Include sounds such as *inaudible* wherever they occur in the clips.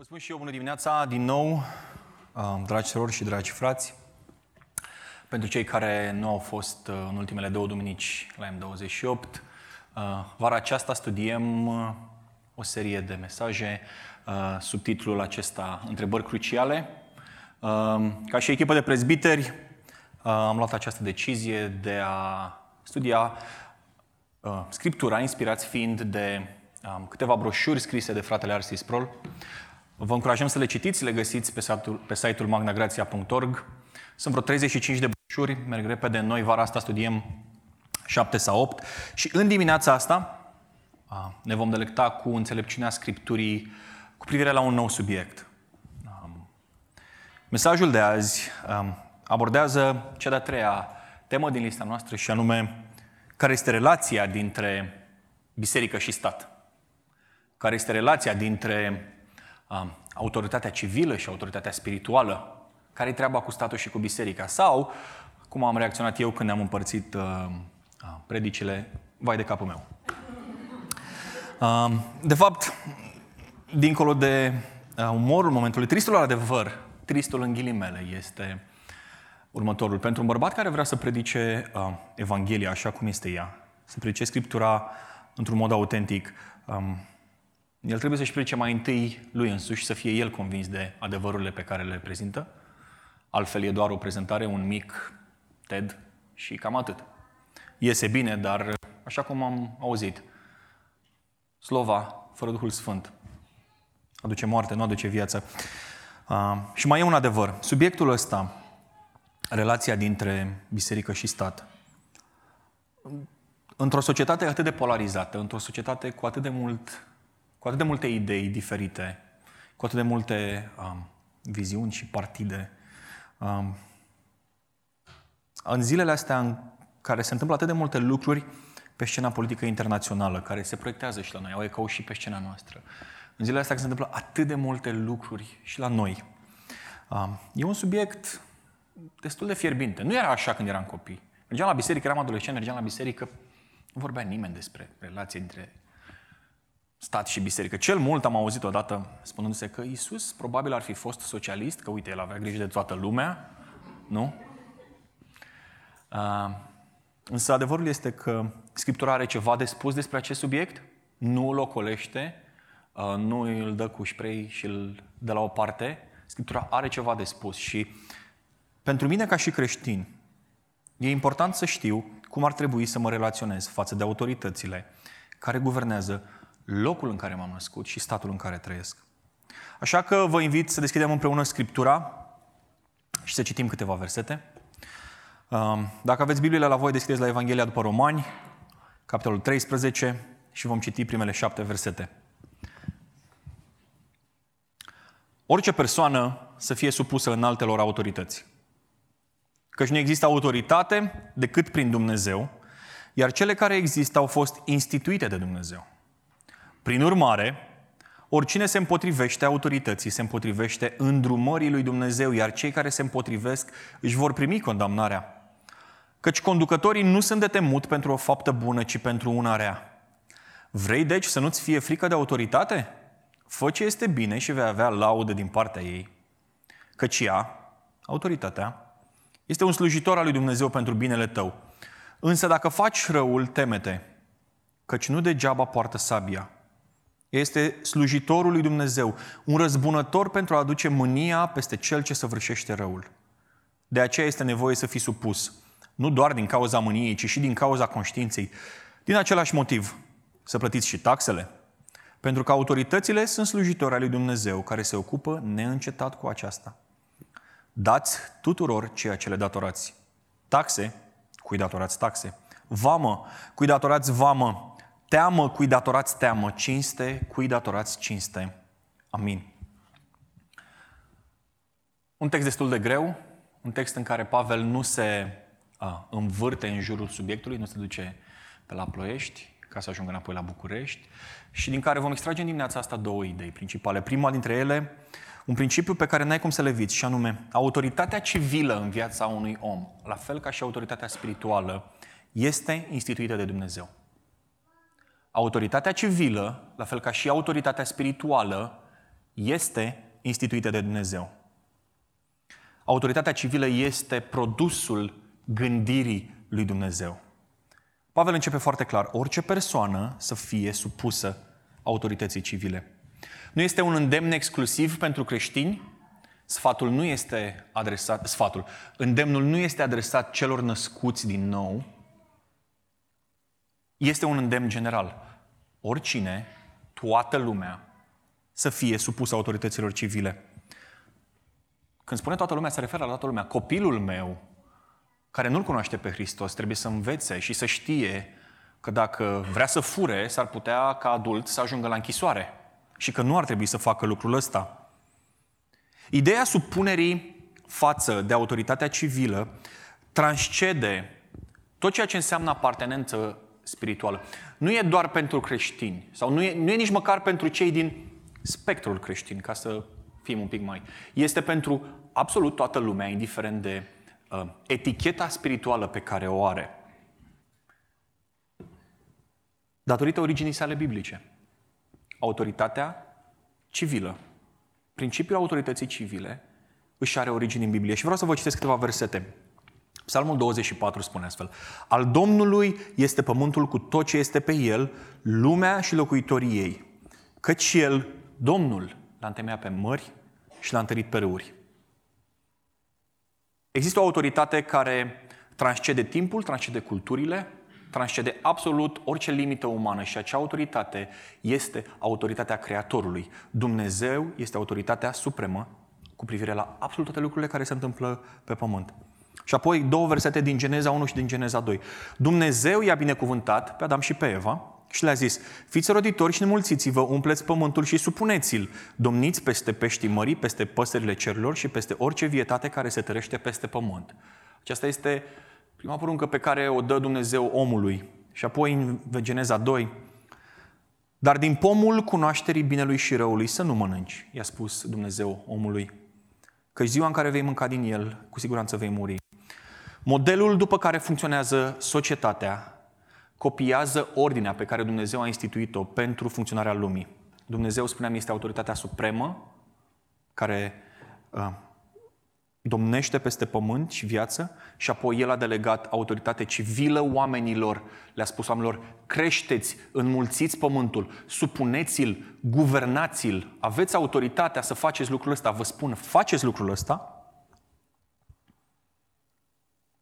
Vă spun și eu bună dimineața din nou, uh, dragi surori și dragi frați. Pentru cei care nu au fost uh, în ultimele două duminici la M28, uh, vara aceasta studiem o serie de mesaje sub titlul acesta Întrebări cruciale. Ca și echipă de prezbiteri am luat această decizie de a studia Scriptura, inspirați fiind de um, câteva broșuri scrise de fratele Arsis Prol, Vă încurajăm să le citiți, le găsiți pe site-ul, pe site-ul magnagrația.org. Sunt vreo 35 de broșuri, merg repede, noi vara asta studiem 7 sau 8 și în dimineața asta ne vom delecta cu înțelepciunea Scripturii cu privire la un nou subiect. Mesajul de azi abordează cea de-a treia temă din lista noastră și anume care este relația dintre biserică și stat. Care este relația dintre autoritatea civilă și autoritatea spirituală. Care-i treaba cu statul și cu biserica? Sau, cum am reacționat eu când am împărțit uh, predicile, vai de capul meu. Uh, de fapt, dincolo de uh, umorul momentului, tristul adevăr, tristul în ghilimele, este următorul. Pentru un bărbat care vrea să predice uh, Evanghelia așa cum este ea, să predice Scriptura într-un mod autentic, um, el trebuie să-și predice mai întâi lui însuși, să fie el convins de adevărurile pe care le prezintă. Altfel e doar o prezentare, un mic TED și cam atât. Iese bine, dar așa cum am auzit, slova fără Duhul Sfânt aduce moarte, nu aduce viață. Uh, și mai e un adevăr. Subiectul ăsta, relația dintre biserică și stat, într-o societate atât de polarizată, într-o societate cu atât de mult cu atât de multe idei diferite, cu atât de multe um, viziuni și partide. Um, în zilele astea în care se întâmplă atât de multe lucruri pe scena politică internațională, care se proiectează și la noi, au ecou și pe scena noastră. În zilele astea se întâmplă atât de multe lucruri și la noi. Um, e un subiect destul de fierbinte. Nu era așa când eram copii. Mergeam la biserică, eram adolescent, mergeam la biserică, nu vorbea nimeni despre relație dintre stat și biserică. Cel mult am auzit odată spunându-se că Isus probabil ar fi fost socialist, că uite, el avea grijă de toată lumea, nu? Uh, însă adevărul este că Scriptura are ceva de spus despre acest subiect, nu îl ocolește, uh, nu îl dă cu spray și îl dă la o parte. Scriptura are ceva de spus și pentru mine ca și creștin, e important să știu cum ar trebui să mă relaționez față de autoritățile care guvernează locul în care m-am născut și statul în care trăiesc. Așa că vă invit să deschidem împreună Scriptura și să citim câteva versete. Um, dacă aveți Biblia la voi, deschideți la Evanghelia după Romani, capitolul 13, și vom citi primele șapte versete. Orice persoană să fie supusă în altelor autorități. Căci nu există autoritate decât prin Dumnezeu, iar cele care există au fost instituite de Dumnezeu. Prin urmare, oricine se împotrivește autorității, se împotrivește îndrumării lui Dumnezeu, iar cei care se împotrivesc își vor primi condamnarea. Căci conducătorii nu sunt de temut pentru o faptă bună, ci pentru una rea. Vrei deci să nu-ți fie frică de autoritate? Fă ce este bine și vei avea laudă din partea ei. Căci ea, autoritatea, este un slujitor al lui Dumnezeu pentru binele tău. Însă dacă faci răul, temete, căci nu degeaba poartă sabia, este slujitorul lui Dumnezeu, un răzbunător pentru a aduce mânia peste cel ce săvârșește răul. De aceea este nevoie să fii supus, nu doar din cauza mâniei, ci și din cauza conștiinței. Din același motiv, să plătiți și taxele, pentru că autoritățile sunt slujitori al lui Dumnezeu care se ocupă neîncetat cu aceasta. Dați tuturor ceea ce le datorați. Taxe, cui datorați taxe. Vamă, cui datorați vamă. Teamă cui datorați teamă, cinste cui datorați cinste. Amin. Un text destul de greu, un text în care Pavel nu se a, învârte în jurul subiectului, nu se duce pe la Ploiești ca să ajungă înapoi la București și din care vom extrage în dimineața asta două idei principale. Prima dintre ele, un principiu pe care n-ai cum să le viți, și anume, autoritatea civilă în viața unui om, la fel ca și autoritatea spirituală, este instituită de Dumnezeu. Autoritatea civilă, la fel ca și autoritatea spirituală, este instituită de Dumnezeu. Autoritatea civilă este produsul gândirii lui Dumnezeu. Pavel începe foarte clar, orice persoană să fie supusă autorității civile. Nu este un îndemn exclusiv pentru creștini, sfatul nu este adresat, sfatul, îndemnul nu este adresat celor născuți din nou, este un îndemn general. Oricine, toată lumea, să fie supusă autorităților civile. Când spune toată lumea, se referă la toată lumea. Copilul meu, care nu-L cunoaște pe Hristos, trebuie să învețe și să știe că dacă vrea să fure, s-ar putea ca adult să ajungă la închisoare și că nu ar trebui să facă lucrul ăsta. Ideea supunerii față de autoritatea civilă transcede tot ceea ce înseamnă apartenență spirituală. Nu e doar pentru creștini sau nu e, nu e nici măcar pentru cei din spectrul creștin, ca să fim un pic mai. Este pentru absolut toată lumea, indiferent de uh, eticheta spirituală pe care o are. Datorită originii sale biblice. Autoritatea civilă. Principiul autorității civile își are origini în Biblie. Și vreau să vă citesc câteva versete. Psalmul 24 spune astfel. Al Domnului este pământul cu tot ce este pe el, lumea și locuitorii ei. Căci el, Domnul, l-a întemeiat pe mări și l-a întărit pe râuri. Există o autoritate care transcede timpul, transcede culturile, transcede absolut orice limită umană și acea autoritate este autoritatea Creatorului. Dumnezeu este autoritatea supremă cu privire la absolut toate lucrurile care se întâmplă pe pământ. Și apoi două versete din Geneza 1 și din Geneza 2. Dumnezeu i-a binecuvântat pe Adam și pe Eva și le-a zis, fiți roditori și nemulțiți-vă, umpleți pământul și supuneți-l. Domniți peste peștii mării, peste păsările cerurilor și peste orice vietate care se tărește peste pământ. Aceasta este prima poruncă pe care o dă Dumnezeu omului. Și apoi în Geneza 2, dar din pomul cunoașterii binelui și răului să nu mănânci, i-a spus Dumnezeu omului, că ziua în care vei mânca din el, cu siguranță vei muri. Modelul după care funcționează societatea copiază ordinea pe care Dumnezeu a instituit-o pentru funcționarea lumii. Dumnezeu, spuneam, este autoritatea supremă care uh, domnește peste pământ și viață și apoi El a delegat autoritate civilă oamenilor, le-a spus oamenilor, creșteți, înmulțiți pământul, supuneți-l, guvernați-l, aveți autoritatea să faceți lucrul ăsta, vă spun, faceți lucrul ăsta.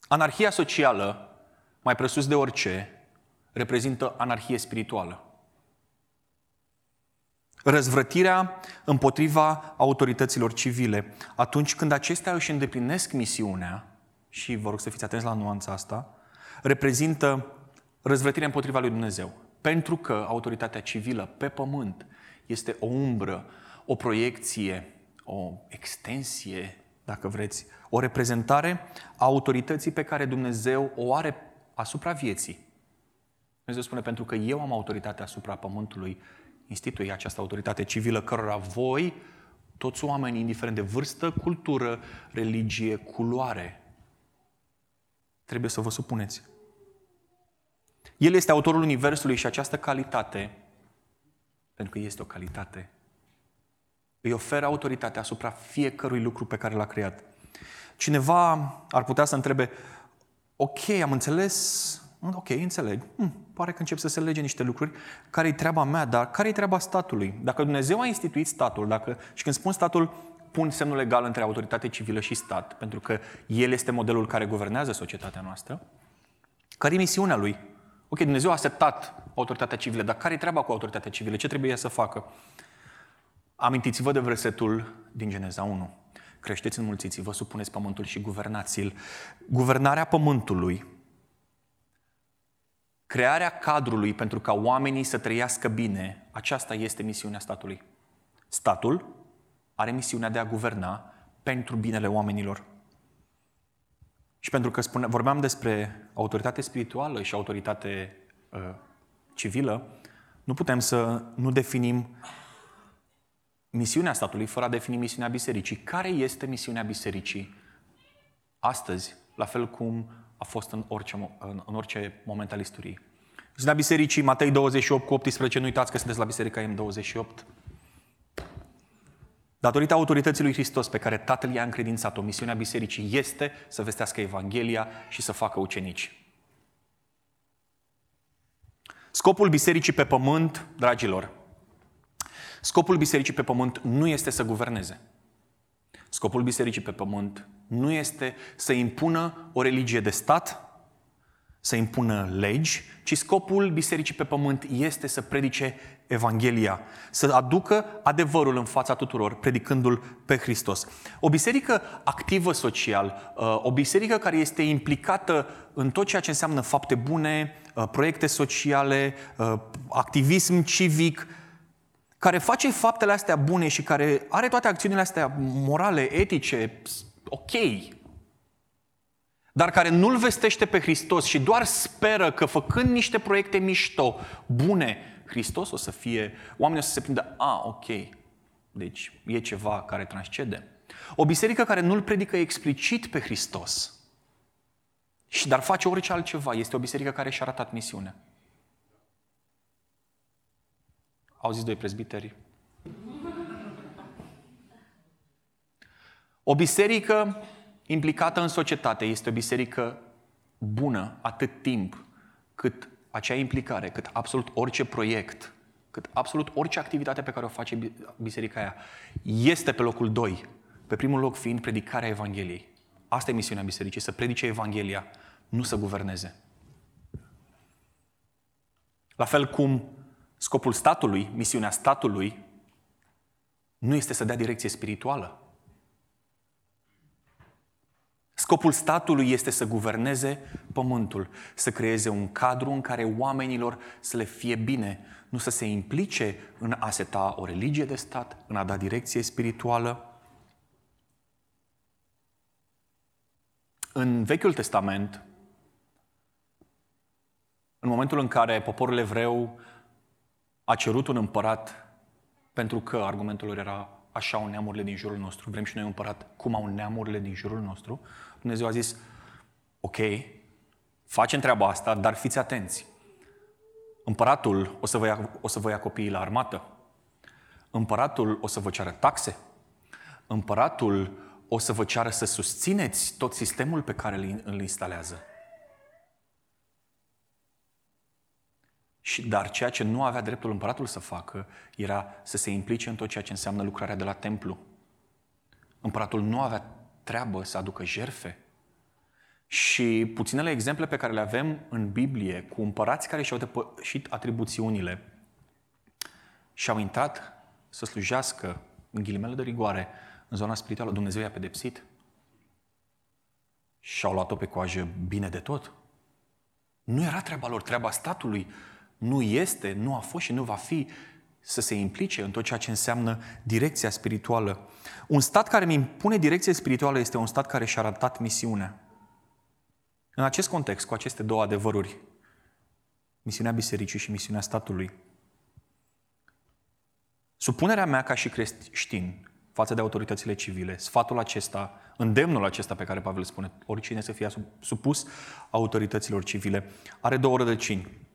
Anarhia socială, mai presus de orice, reprezintă anarhie spirituală. Răzvrătirea împotriva autorităților civile. Atunci când acestea își îndeplinesc misiunea, și vă rog să fiți atenți la nuanța asta, reprezintă răzvrătirea împotriva lui Dumnezeu. Pentru că autoritatea civilă pe pământ este o umbră, o proiecție, o extensie, dacă vreți, o reprezentare a autorității pe care Dumnezeu o are asupra vieții. Dumnezeu spune, pentru că eu am autoritatea asupra pământului, institui această autoritate civilă cărora voi, toți oamenii, indiferent de vârstă, cultură, religie, culoare, trebuie să vă supuneți. El este autorul Universului și această calitate, pentru că este o calitate, îi oferă autoritatea asupra fiecărui lucru pe care l-a creat. Cineva ar putea să întrebe, ok, am înțeles Ok, înțeleg. Hm, pare că încep să se lege niște lucruri. Care-i treaba mea, dar care-i treaba statului? Dacă Dumnezeu a instituit statul, dacă, și când spun statul, pun semnul legal între autoritate civilă și stat, pentru că el este modelul care guvernează societatea noastră, care e misiunea lui? Ok, Dumnezeu a setat autoritatea civilă, dar care-i treaba cu autoritatea civilă? Ce trebuie să facă? Amintiți-vă de versetul din Geneza 1. Creșteți, înmulțiți-vă, supuneți pământul și guvernați-l. Guvernarea pământului Crearea cadrului pentru ca oamenii să trăiască bine, aceasta este misiunea statului. Statul are misiunea de a guverna pentru binele oamenilor. Și pentru că spune, vorbeam despre autoritate spirituală și autoritate uh, civilă, nu putem să nu definim misiunea statului fără a defini misiunea bisericii. Care este misiunea bisericii astăzi, la fel cum a fost în orice, în orice moment al istoriei. Sunt la bisericii Matei 28 cu 18, nu uitați că sunteți la biserica M28. Datorită autorității lui Hristos pe care Tatăl i-a încredințat-o, misiunea bisericii este să vestească Evanghelia și să facă ucenici. Scopul bisericii pe pământ, dragilor, scopul bisericii pe pământ nu este să guverneze. Scopul bisericii pe pământ nu este să impună o religie de stat, să impună legi, ci scopul bisericii pe pământ este să predice Evanghelia, să aducă adevărul în fața tuturor, predicându-l pe Hristos. O biserică activă social, uh, o biserică care este implicată în tot ceea ce înseamnă fapte bune, uh, proiecte sociale, uh, activism civic, care face faptele astea bune și care are toate acțiunile astea morale, etice, ok, dar care nu-L vestește pe Hristos și doar speră că făcând niște proiecte mișto, bune, Hristos o să fie, oamenii o să se prindă, a, ok, deci e ceva care transcede. O biserică care nu-L predică explicit pe Hristos, și dar face orice altceva, este o biserică care și-a arătat misiunea. Au zis doi prezbiteri. O biserică implicată în societate este o biserică bună atât timp cât acea implicare, cât absolut orice proiect, cât absolut orice activitate pe care o face biserica aia, este pe locul 2, pe primul loc fiind predicarea Evangheliei. Asta e misiunea bisericii, să predice Evanghelia, nu să guverneze. La fel cum scopul statului, misiunea statului, nu este să dea direcție spirituală, Scopul statului este să guverneze pământul, să creeze un cadru în care oamenilor să le fie bine, nu să se implice în a seta o religie de stat, în a da direcție spirituală. În Vechiul Testament, în momentul în care poporul evreu a cerut un împărat, pentru că argumentul lor era așa au neamurile din jurul nostru, vrem și noi un împărat cum au neamurile din jurul nostru, Dumnezeu a zis, ok, facem treaba asta, dar fiți atenți. Împăratul o să vă ia, o să vă ia copiii la armată. Împăratul o să vă ceară taxe. Împăratul o să vă ceară să susțineți tot sistemul pe care îl instalează. Și, dar ceea ce nu avea dreptul împăratul să facă era să se implice în tot ceea ce înseamnă lucrarea de la templu. Împăratul nu avea treabă să aducă jerfe. Și puținele exemple pe care le avem în Biblie cu împărați care și-au depășit atribuțiunile și au intrat să slujească în ghilimele de rigoare în zona spirituală, Dumnezeu i-a pedepsit și au luat-o pe coajă bine de tot. Nu era treaba lor, treaba statului nu este, nu a fost și nu va fi să se implice în tot ceea ce înseamnă direcția spirituală. Un stat care îmi impune direcție spirituală este un stat care și-a arătat misiunea. În acest context, cu aceste două adevăruri, misiunea bisericii și misiunea statului, supunerea mea ca și creștin față de autoritățile civile, sfatul acesta, îndemnul acesta pe care Pavel spune, oricine să fie supus autorităților civile, are două rădăcini.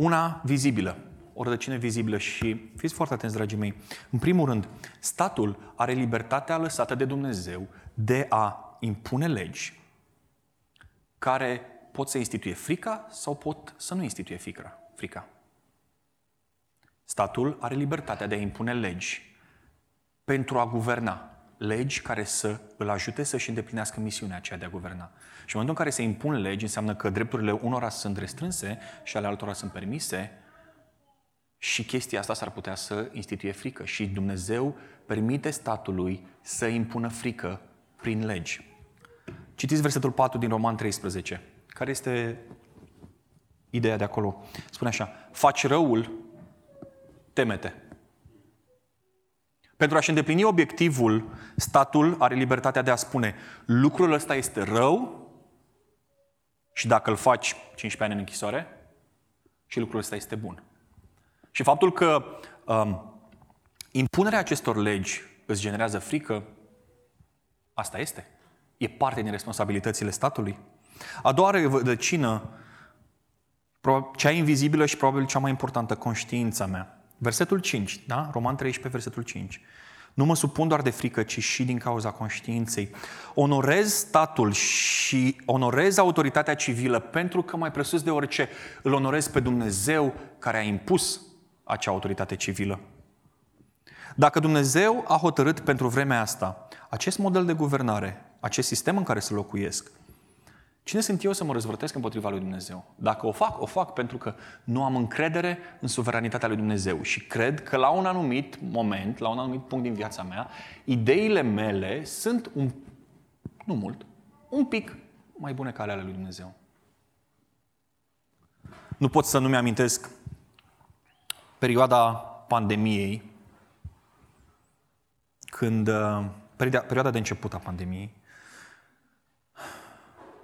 Una vizibilă, o rădăcină vizibilă și fiți foarte atenți, dragii mei. În primul rând, statul are libertatea lăsată de Dumnezeu de a impune legi care pot să instituie frica sau pot să nu instituie frica. frica. Statul are libertatea de a impune legi pentru a guverna. Legi care să îl ajute să-și îndeplinească misiunea aceea de a guverna. Și în momentul în care se impun legi, înseamnă că drepturile unora sunt restrânse și ale altora sunt permise, și chestia asta s-ar putea să instituie frică. Și Dumnezeu permite statului să impună frică prin legi. Citiți versetul 4 din Roman 13. Care este ideea de acolo? Spune așa, faci răul, temete. Pentru a-și îndeplini obiectivul, statul are libertatea de a spune lucrul ăsta este rău și dacă îl faci 15 ani în închisoare și lucrul ăsta este bun. Și faptul că um, impunerea acestor legi îți generează frică, asta este. E parte din responsabilitățile statului. A doua rădăcină, cea invizibilă și probabil cea mai importantă, conștiința mea. Versetul 5, da? Roman 13, versetul 5. Nu mă supun doar de frică, ci și din cauza conștiinței. Onorez statul și onorez autoritatea civilă pentru că mai presus de orice îl onorez pe Dumnezeu care a impus acea autoritate civilă. Dacă Dumnezeu a hotărât pentru vremea asta acest model de guvernare, acest sistem în care să locuiesc, Cine sunt eu să mă răzvrătesc împotriva lui Dumnezeu? Dacă o fac, o fac pentru că nu am încredere în suveranitatea lui Dumnezeu și cred că la un anumit moment, la un anumit punct din viața mea, ideile mele sunt un, nu mult, un pic mai bune ca ale lui Dumnezeu. Nu pot să nu-mi amintesc perioada pandemiei, când, uh, perioada de început a pandemiei,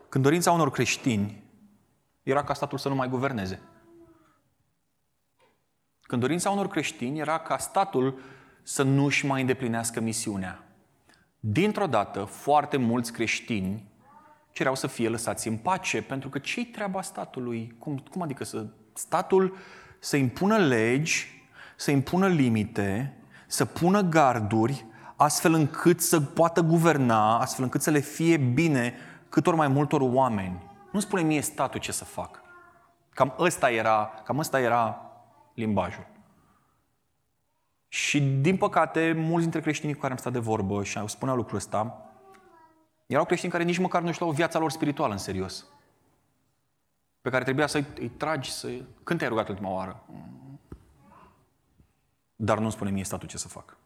când dorința unor creștini era ca statul să nu mai guverneze. Când dorința unor creștini era ca statul să nu-și mai îndeplinească misiunea. Dintr-o dată, foarte mulți creștini cereau să fie lăsați în pace, pentru că ce-i treaba statului? Cum, cum adică să statul să impună legi, să impună limite, să pună garduri, astfel încât să poată guverna, astfel încât să le fie bine cât ori mai multor oameni. Nu spune mie statul ce să fac. Cam ăsta era, cam ăsta era limbajul. Și, din păcate, mulți dintre creștinii cu care am stat de vorbă și au spunea lucrul ăsta, erau creștini care nici măcar nu își luau viața lor spirituală în serios. Pe care trebuia să îi tragi, să... Când te-ai rugat ultima oară? Dar nu spune mie statul ce să fac.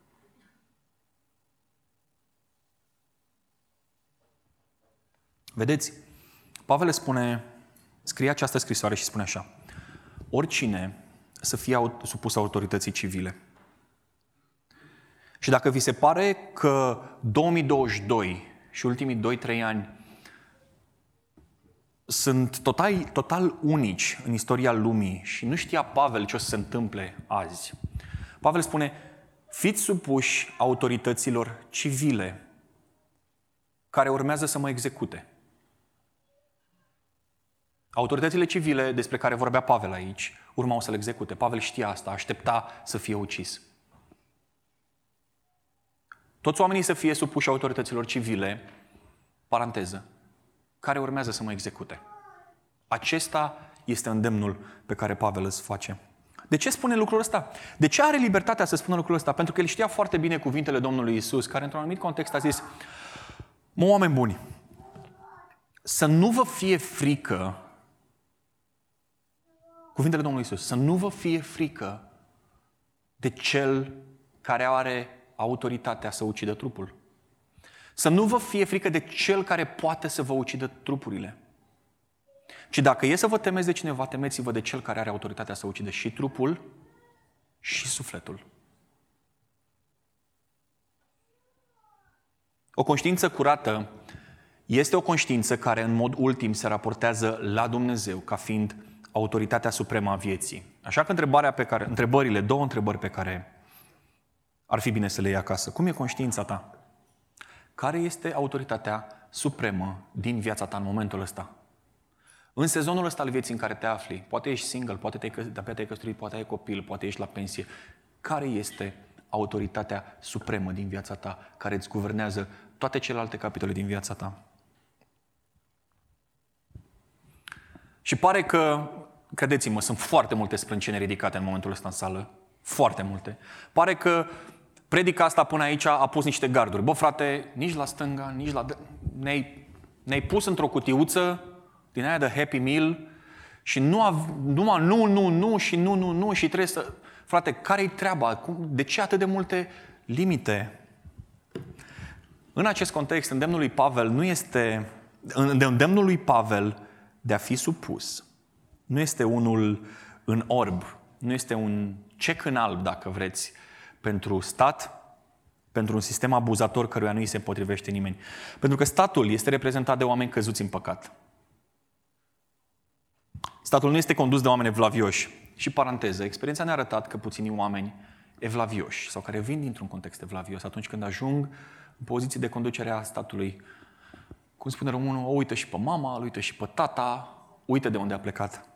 Vedeți, Pavel spune, scrie această scrisoare și spune așa, oricine să fie supus autorității civile. Și dacă vi se pare că 2022 și ultimii 2-3 ani sunt total, total unici în istoria lumii și nu știa Pavel ce o să se întâmple azi. Pavel spune, fiți supuși autorităților civile care urmează să mă execute. Autoritățile civile despre care vorbea Pavel aici urmau să-l execute. Pavel știa asta, aștepta să fie ucis. Toți oamenii să fie supuși autorităților civile, paranteză, care urmează să mă execute. Acesta este îndemnul pe care Pavel îl face. De ce spune lucrul ăsta? De ce are libertatea să spună lucrul ăsta? Pentru că el știa foarte bine cuvintele Domnului Isus, care într-un anumit context a zis, mă, oameni buni, să nu vă fie frică Cuvintele Domnului Isus. Să nu vă fie frică de cel care are autoritatea să ucidă trupul. Să nu vă fie frică de cel care poate să vă ucidă trupurile. Ci dacă e să vă temeți de cineva, temeți-vă de cel care are autoritatea să ucidă și trupul și sufletul. O conștiință curată este o conștiință care în mod ultim se raportează la Dumnezeu ca fiind autoritatea supremă a vieții. Așa că întrebarea pe care, întrebările, două întrebări pe care ar fi bine să le iei acasă. Cum e conștiința ta? Care este autoritatea supremă din viața ta în momentul ăsta? În sezonul ăsta al vieții în care te afli, poate ești single, poate te-ai, te-ai căsătorit, poate ai copil, poate ești la pensie, care este autoritatea supremă din viața ta care îți guvernează toate celelalte capitole din viața ta? Și pare că, credeți-mă, sunt foarte multe sprâncene ridicate în momentul ăsta în sală. Foarte multe. Pare că predica asta până aici a pus niște garduri. Bă, frate, nici la stânga, nici la... Ne-ai, ne-ai pus într-o cutiuță din aia de Happy Meal și nu, av... numai nu, nu, nu și nu, nu, nu și trebuie să... Frate, care-i treaba? De ce atât de multe limite? În acest context, îndemnul lui Pavel nu este... Îndemnul lui Pavel de a fi supus nu este unul în orb, nu este un cec în alb, dacă vreți, pentru stat, pentru un sistem abuzator căruia nu îi se potrivește nimeni. Pentru că statul este reprezentat de oameni căzuți în păcat. Statul nu este condus de oameni evlavioși. Și paranteză, experiența ne-a arătat că puțini oameni evlavioși sau care vin dintr-un context evlavios, atunci când ajung în poziții de conducere a statului, cum spune românul, o uită și pe mama, îl uită și pe tata, uită de unde a plecat.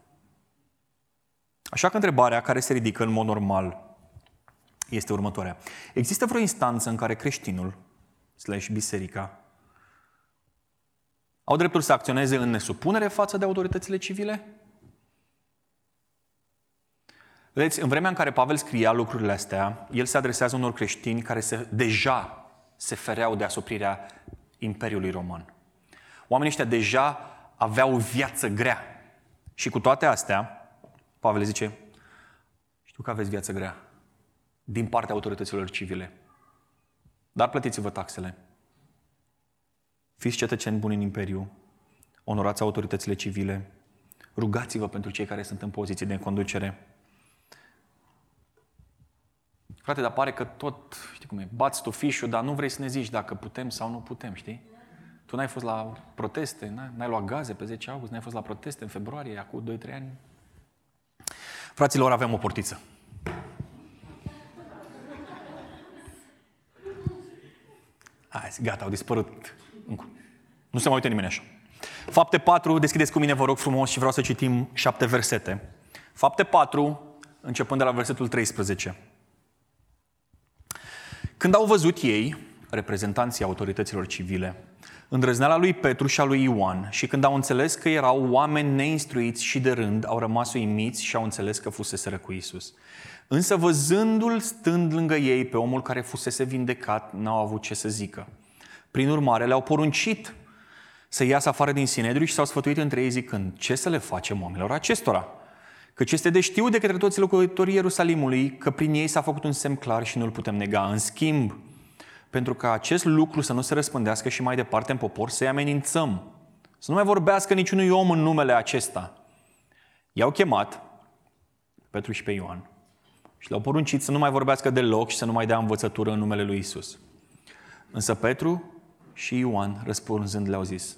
Așa că întrebarea care se ridică în mod normal este următoarea. Există vreo instanță în care creștinul, slash biserica, au dreptul să acționeze în nesupunere față de autoritățile civile? Vedeți, în vremea în care Pavel scria lucrurile astea, el se adresează unor creștini care se, deja se fereau de asuprirea Imperiului Roman. Oamenii ăștia deja aveau viață grea. Și cu toate astea, Pavel zice, știu că aveți viață grea din partea autorităților civile. Dar plătiți-vă taxele. Fiți cetățeni buni în imperiu, onorați autoritățile civile, rugați-vă pentru cei care sunt în poziție de conducere. Frate, dar pare că tot, știi cum e, bați tu fișul, dar nu vrei să ne zici dacă putem sau nu putem, știi? Tu n-ai fost la proteste, n-ai luat gaze pe 10 august, n-ai fost la proteste în februarie, acum 2-3 ani. Fraților, avem o portiță. Hai, gata, au dispărut. Nu se mai uită nimeni așa. Fapte 4, deschideți cu mine, vă rog frumos, și vreau să citim șapte versete. Fapte 4, începând de la versetul 13. Când au văzut ei, reprezentanții autorităților civile, îndrăzneala lui Petru și a lui Ioan și când au înțeles că erau oameni neinstruiți și de rând, au rămas uimiți și au înțeles că fusese cu Isus. Însă văzându-l stând lângă ei pe omul care fusese vindecat, n-au avut ce să zică. Prin urmare, le-au poruncit să iasă afară din Sinedriu și s-au sfătuit între ei zicând, ce să le facem oamenilor acestora? Căci este de știu de către toți locuitorii Ierusalimului că prin ei s-a făcut un semn clar și nu-l putem nega. În schimb, pentru ca acest lucru să nu se răspândească și mai departe în popor, să-i amenințăm. Să nu mai vorbească niciunui om în numele acesta. I-au chemat, Petru și pe Ioan, și le-au poruncit să nu mai vorbească deloc și să nu mai dea învățătură în numele lui Isus. Însă Petru și Ioan, răspunzând, le-au zis,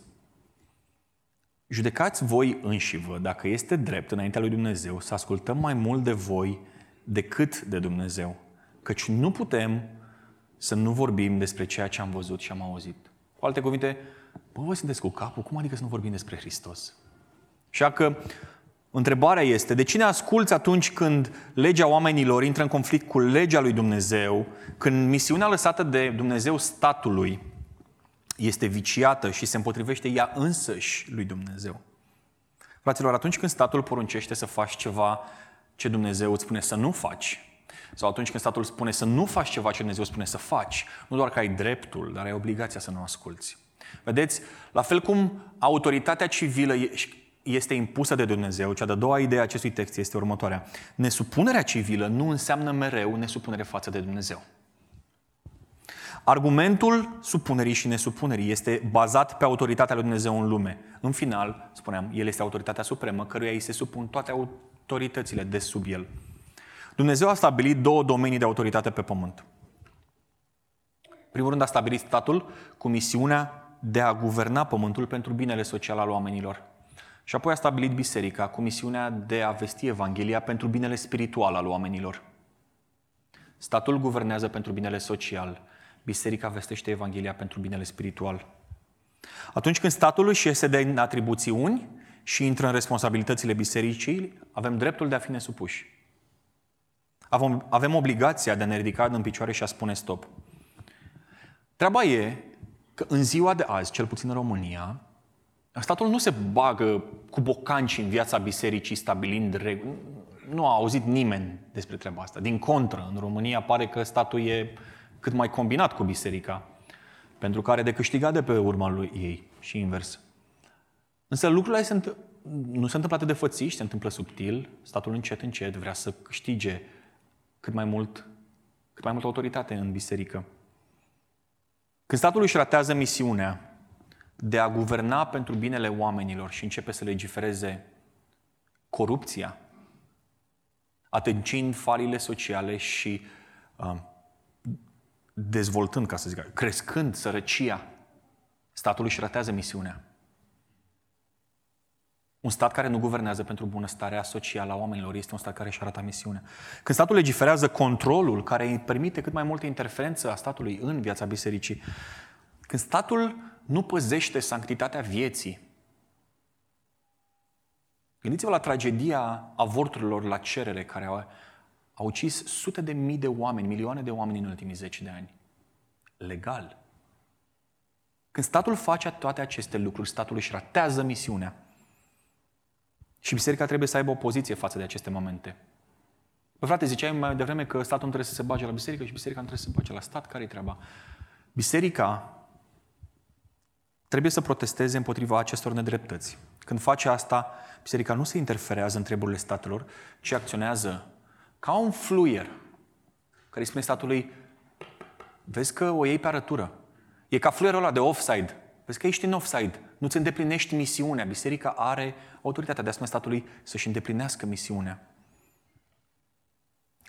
Judecați voi înșivă dacă este drept înaintea lui Dumnezeu să ascultăm mai mult de voi decât de Dumnezeu. Căci nu putem să nu vorbim despre ceea ce am văzut și am auzit. Cu alte cuvinte, bă, voi sunteți cu capul, cum adică să nu vorbim despre Hristos? Așa că întrebarea este, de cine asculți atunci când legea oamenilor intră în conflict cu legea lui Dumnezeu, când misiunea lăsată de Dumnezeu statului este viciată și se împotrivește ea însăși lui Dumnezeu. Fraților, atunci când statul poruncește să faci ceva ce Dumnezeu îți spune să nu faci, sau atunci când statul spune să nu faci ceva ce Dumnezeu spune să faci, nu doar că ai dreptul, dar ai obligația să nu asculți. Vedeți, la fel cum autoritatea civilă este impusă de Dumnezeu, cea de-a doua idee a acestui text este următoarea. Nesupunerea civilă nu înseamnă mereu nesupunere față de Dumnezeu. Argumentul supunerii și nesupunerii este bazat pe autoritatea lui Dumnezeu în lume. În final, spuneam, El este autoritatea supremă, căruia îi se supun toate autoritățile de sub El. Dumnezeu a stabilit două domenii de autoritate pe pământ. Primul rând a stabilit statul cu misiunea de a guverna pământul pentru binele social al oamenilor. Și apoi a stabilit biserica cu misiunea de a vesti Evanghelia pentru binele spiritual al oamenilor. Statul guvernează pentru binele social, biserica vestește Evanghelia pentru binele spiritual. Atunci când statul își iese de atribuțiuni și intră în responsabilitățile bisericii, avem dreptul de a fi nesupuși. Avem, avem obligația de a ne ridica în picioare și a spune stop. Treaba e că în ziua de azi, cel puțin în România, statul nu se bagă cu bocanci în viața bisericii stabilind reguli. Nu a auzit nimeni despre treaba asta. Din contră, în România pare că statul e cât mai combinat cu biserica, pentru că are de câștigat de pe urma lui ei și invers. Însă lucrurile se întâmplă, nu se întâmplă atât de fățiși, se întâmplă subtil, statul încet, încet vrea să câștige cât mai mult, cât mai multă autoritate în biserică. Când statul își ratează misiunea de a guverna pentru binele oamenilor și începe să legifereze corupția, atâncind falile sociale și uh, dezvoltând, ca să zic, crescând sărăcia, statul își ratează misiunea. Un stat care nu guvernează pentru bunăstarea socială a oamenilor este un stat care își arată misiunea. Când statul legiferează controlul care îi permite cât mai multă interferență a statului în viața bisericii, când statul nu păzește sanctitatea vieții, gândiți-vă la tragedia avorturilor la cerere care au, a ucis sute de mii de oameni, milioane de oameni în ultimii zeci de ani. Legal. Când statul face toate aceste lucruri, statul își ratează misiunea. Și biserica trebuie să aibă o poziție față de aceste momente. Bă, frate, ziceai mai devreme că statul nu trebuie să se bage la biserică și biserica nu trebuie să se bage la stat. Care-i treaba? Biserica trebuie să protesteze împotriva acestor nedreptăți. Când face asta, biserica nu se interferează în treburile statelor, ci acționează ca un fluier care îi spune statului, vezi că o iei pe arătură. E ca fluierul ăla de offside. Vezi că ești în offside. Nu-ți îndeplinești misiunea. Biserica are autoritatea de a spune statului să-și îndeplinească misiunea.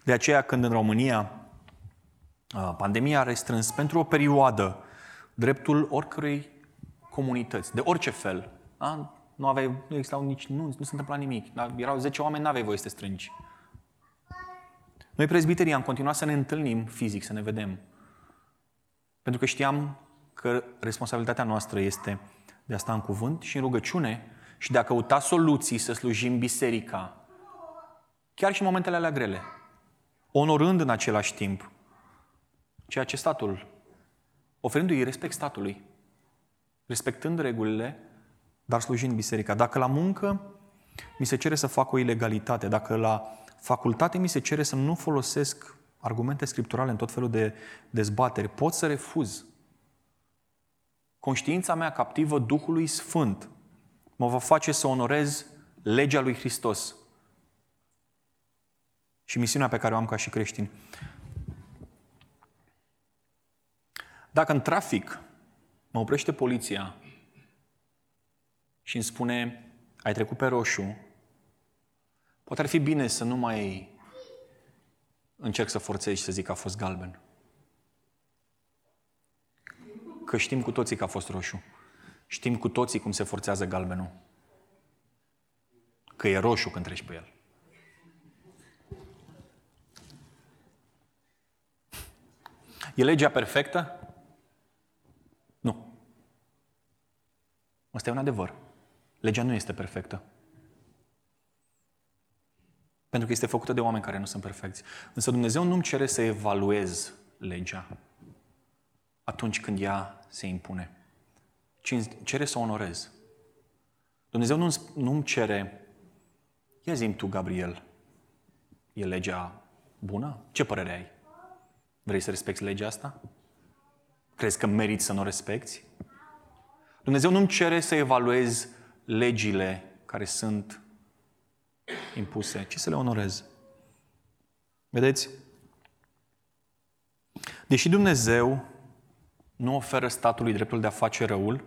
De aceea, când în România pandemia a restrâns pentru o perioadă dreptul oricărei comunități, de orice fel, da? nu aveai, nu existau nici, nu, nu se întâmpla nimic. Da? Erau 10 oameni, nu aveai voie să te strângi. Noi, prezbiterii, am continuat să ne întâlnim fizic, să ne vedem. Pentru că știam că responsabilitatea noastră este de a sta în cuvânt și în rugăciune și de a căuta soluții să slujim biserica, chiar și în momentele alea grele, onorând în același timp ceea ce statul, oferindu-i respect statului, respectând regulile, dar slujind biserica. Dacă la muncă mi se cere să fac o ilegalitate, dacă la facultate mi se cere să nu folosesc argumente scripturale în tot felul de dezbateri, pot să refuz. Conștiința mea captivă Duhului Sfânt mă va face să onorez legea lui Hristos și misiunea pe care o am ca și creștin. Dacă în trafic mă oprește poliția și îmi spune ai trecut pe roșu, poate ar fi bine să nu mai încerc să forțezi și să zic că a fost galben. Că știm cu toții că a fost roșu. Știm cu toții cum se forțează galbenul. Că e roșu când treci pe el. E legea perfectă? Nu. Asta e un adevăr. Legea nu este perfectă. Pentru că este făcută de oameni care nu sunt perfecți. Însă Dumnezeu nu-mi cere să evaluez legea atunci când ea se impune, ci îmi cere să o onorez. Dumnezeu nu-mi, nu cere, ia zi tu, Gabriel, e legea bună? Ce părere ai? Vrei să respecti legea asta? Crezi că meriți să nu o respecti? Dumnezeu nu-mi cere să evaluez legile care sunt impuse, ci să le onorez. Vedeți? Deși Dumnezeu nu oferă statului dreptul de a face răul,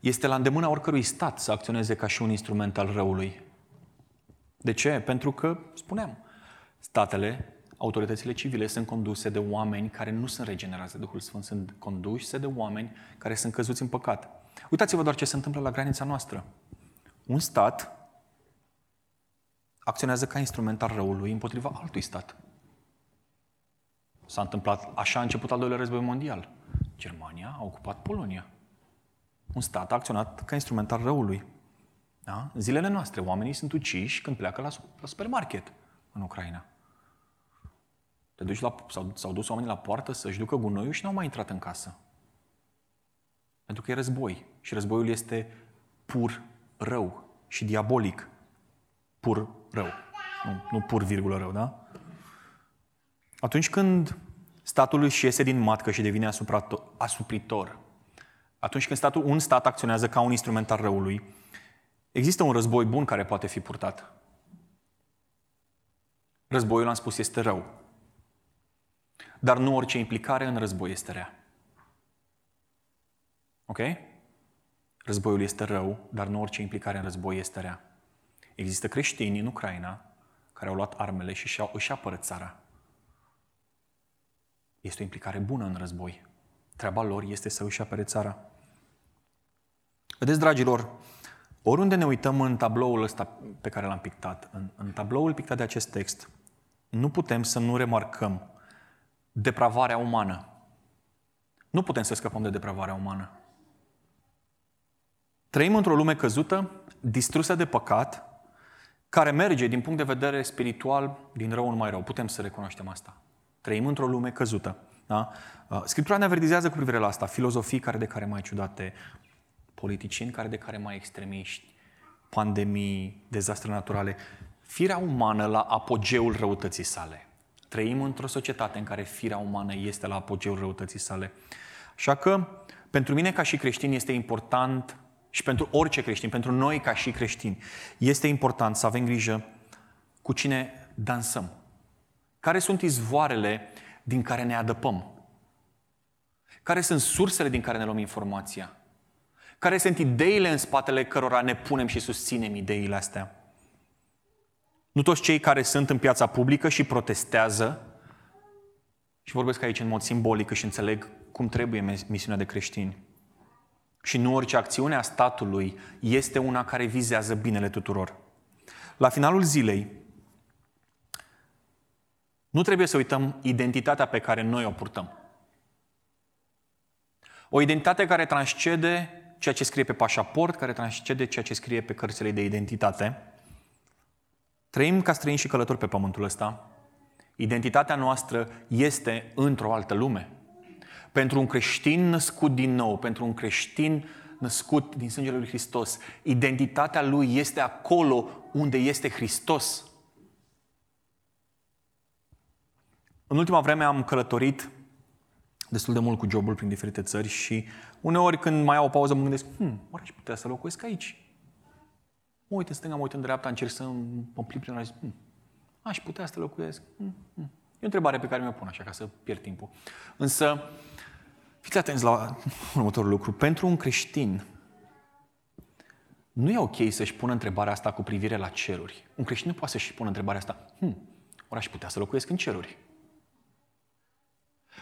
este la îndemâna oricărui stat să acționeze ca și un instrument al răului. De ce? Pentru că, spuneam, statele autoritățile civile sunt conduse de oameni care nu sunt regenerați de Duhul Sfânt, sunt conduse de oameni care sunt căzuți în păcat. Uitați-vă doar ce se întâmplă la granița noastră. Un stat acționează ca instrument al răului împotriva altui stat. S-a întâmplat, așa a început al doilea război mondial. Germania a ocupat Polonia. Un stat a acționat ca instrument al răului. Da? În zilele noastre, oamenii sunt uciși când pleacă la, la supermarket în Ucraina. Te duci la, s-au, s-au dus oamenii la poartă să-și ducă gunoiul și n-au mai intrat în casă. Pentru că e război. Și războiul este pur rău și diabolic. Pur rău. Nu, nu pur virgulă rău, da? Atunci când statul își iese din matcă și devine asupritor, atunci când statul, un stat acționează ca un instrument al răului, există un război bun care poate fi purtat. Războiul, am spus, este rău. Dar nu orice implicare în război este rea. Ok? Războiul este rău, dar nu orice implicare în război este rea. Există creștini în Ucraina care au luat armele și își apără țara. Este o implicare bună în război. Treaba lor este să își apere țara. Vedeți, dragilor, oriunde ne uităm în tabloul ăsta pe care l-am pictat, în, în tabloul pictat de acest text, nu putem să nu remarcăm depravarea umană. Nu putem să scăpăm de depravarea umană. Trăim într-o lume căzută, distrusă de păcat, care merge din punct de vedere spiritual din rău în mai rău. Putem să recunoaștem asta. Trăim într-o lume căzută. Da? Uh, Scriptura ne avertizează cu privire la asta. Filozofii care de care mai ciudate, politicieni care de care mai extremiști, pandemii, dezastre naturale. Firea umană la apogeul răutății sale. Trăim într-o societate în care firea umană este la apogeul răutății sale. Așa că, pentru mine ca și creștin este important și pentru orice creștin, pentru noi ca și creștini, este important să avem grijă cu cine dansăm. Care sunt izvoarele din care ne adăpăm? Care sunt sursele din care ne luăm informația? Care sunt ideile în spatele cărora ne punem și susținem ideile astea? Nu toți cei care sunt în piața publică și protestează, și vorbesc aici în mod simbolic și înțeleg cum trebuie misiunea de creștini, și nu orice acțiune a statului este una care vizează binele tuturor. La finalul zilei, nu trebuie să uităm identitatea pe care noi o purtăm. O identitate care transcede ceea ce scrie pe pașaport, care transcede ceea ce scrie pe cărțile de identitate. Trăim ca străini și călători pe pământul ăsta. Identitatea noastră este într-o altă lume. Pentru un creștin născut din nou, pentru un creștin născut din sângele lui Hristos, identitatea lui este acolo unde este Hristos. În ultima vreme am călătorit destul de mult cu jobul prin diferite țări și uneori când mai au o pauză mă gândesc, hm, oare aș putea să locuiesc aici? Mă uit în stânga, mă uit în dreapta, încerc să mă plimb prin hm, aș putea să locuiesc? Hm, hm. E o întrebare pe care mi-o pun așa, ca să pierd timpul. Însă, fiți atenți la *laughs* următorul lucru. Pentru un creștin, nu e ok să-și pună întrebarea asta cu privire la ceruri. Un creștin nu poate să-și pună întrebarea asta, hm, ori aș putea să locuiesc în ceruri.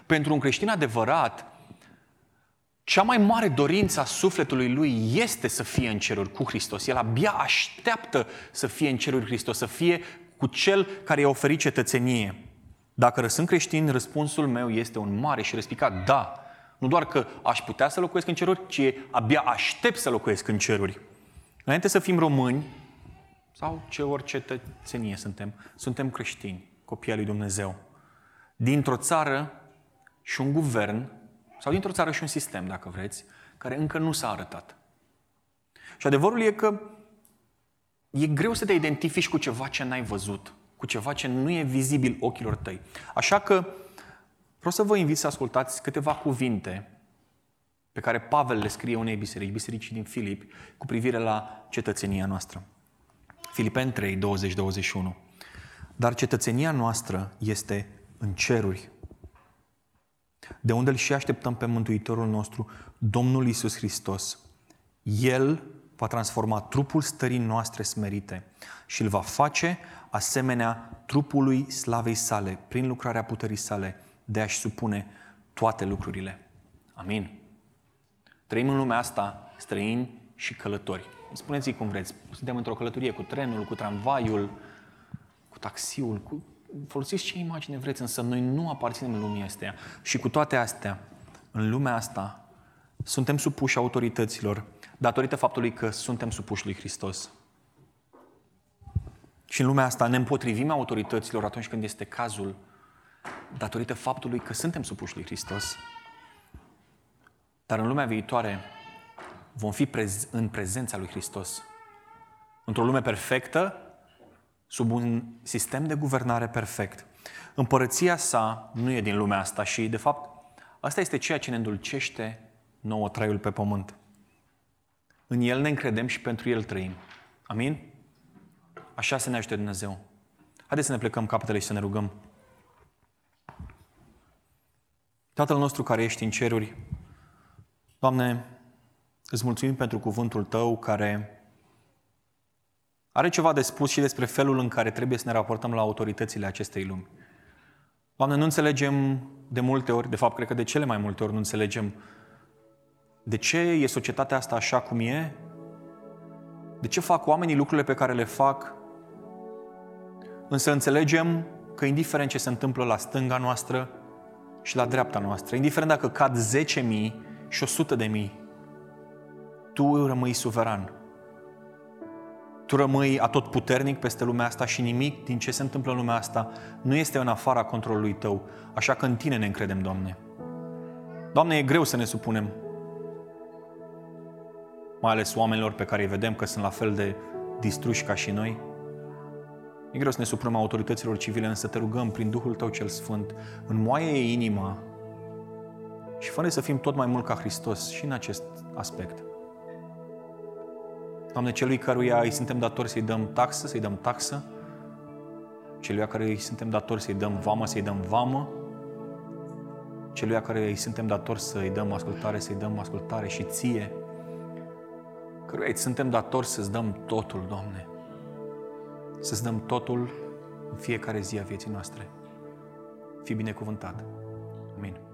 Pentru un creștin adevărat, cea mai mare dorință a sufletului lui este să fie în ceruri cu Hristos. El abia așteaptă să fie în ceruri Hristos, să fie cu cel care i-a oferit cetățenie. Dacă sunt creștin, răspunsul meu este un mare și răspicat da. Nu doar că aș putea să locuiesc în ceruri, ci abia aștept să locuiesc în ceruri. Înainte să fim români, sau ce orice cetățenie suntem, suntem creștini, copii al lui Dumnezeu. Dintr-o țară și un guvern, sau dintr-o țară și un sistem, dacă vreți, care încă nu s-a arătat. Și adevărul e că e greu să te identifici cu ceva ce n-ai văzut, cu ceva ce nu e vizibil ochilor tăi. Așa că vreau să vă invit să ascultați câteva cuvinte pe care Pavel le scrie unei biserici, bisericii din Filip, cu privire la cetățenia noastră. Filipen 3, 20-21. Dar cetățenia noastră este în ceruri, de unde îl și așteptăm pe Mântuitorul nostru, Domnul Isus Hristos. El va transforma trupul stării noastre smerite și îl va face asemenea trupului slavei sale, prin lucrarea puterii sale, de a-și supune toate lucrurile. Amin. Trăim în lumea asta străini și călători. Spuneți-i cum vreți. Suntem într-o călătorie cu trenul, cu tramvaiul, cu taxiul, cu folosiți ce imagine vreți, însă noi nu aparținem în lumea astea. Și cu toate astea, în lumea asta, suntem supuși autorităților datorită faptului că suntem supuși lui Hristos. Și în lumea asta ne împotrivim autorităților atunci când este cazul, datorită faptului că suntem supuși lui Hristos. Dar în lumea viitoare vom fi prez- în prezența lui Hristos. Într-o lume perfectă, sub un sistem de guvernare perfect. Împărăția sa nu e din lumea asta și, de fapt, asta este ceea ce ne îndulcește nouă traiul pe pământ. În El ne încredem și pentru El trăim. Amin? Așa să ne ajute Dumnezeu. Haideți să ne plecăm capetele și să ne rugăm. Tatăl nostru care ești în ceruri, Doamne, îți mulțumim pentru cuvântul Tău care are ceva de spus și despre felul în care trebuie să ne raportăm la autoritățile acestei lumi. Doamne, nu înțelegem de multe ori, de fapt, cred că de cele mai multe ori nu înțelegem de ce e societatea asta așa cum e, de ce fac oamenii lucrurile pe care le fac, însă înțelegem că indiferent ce se întâmplă la stânga noastră și la dreapta noastră, indiferent dacă cad 10.000 și 100.000, Tu rămâi suveran Tu rămâi atot puternic peste lumea asta și nimic din ce se întâmplă în lumea asta nu este în afara controlului Tău. Așa că în Tine ne încredem, Doamne. Doamne, e greu să ne supunem, mai ales oamenilor pe care îi vedem că sunt la fel de distruși ca și noi. E greu să ne supunem autorităților civile, însă te rugăm prin Duhul Tău cel Sfânt, înmoaie inima și fără să fim tot mai mult ca Hristos și în acest aspect. Doamne, celui căruia îi suntem datori să-i dăm taxă, să-i dăm taxă, celui care îi suntem datori să-i dăm vamă, să-i dăm vamă, celui care îi suntem datori să-i dăm ascultare, să-i dăm ascultare și ție, căruia îi suntem datori să-ți dăm totul, Doamne, să-ți dăm totul în fiecare zi a vieții noastre. Fii binecuvântat. Amin.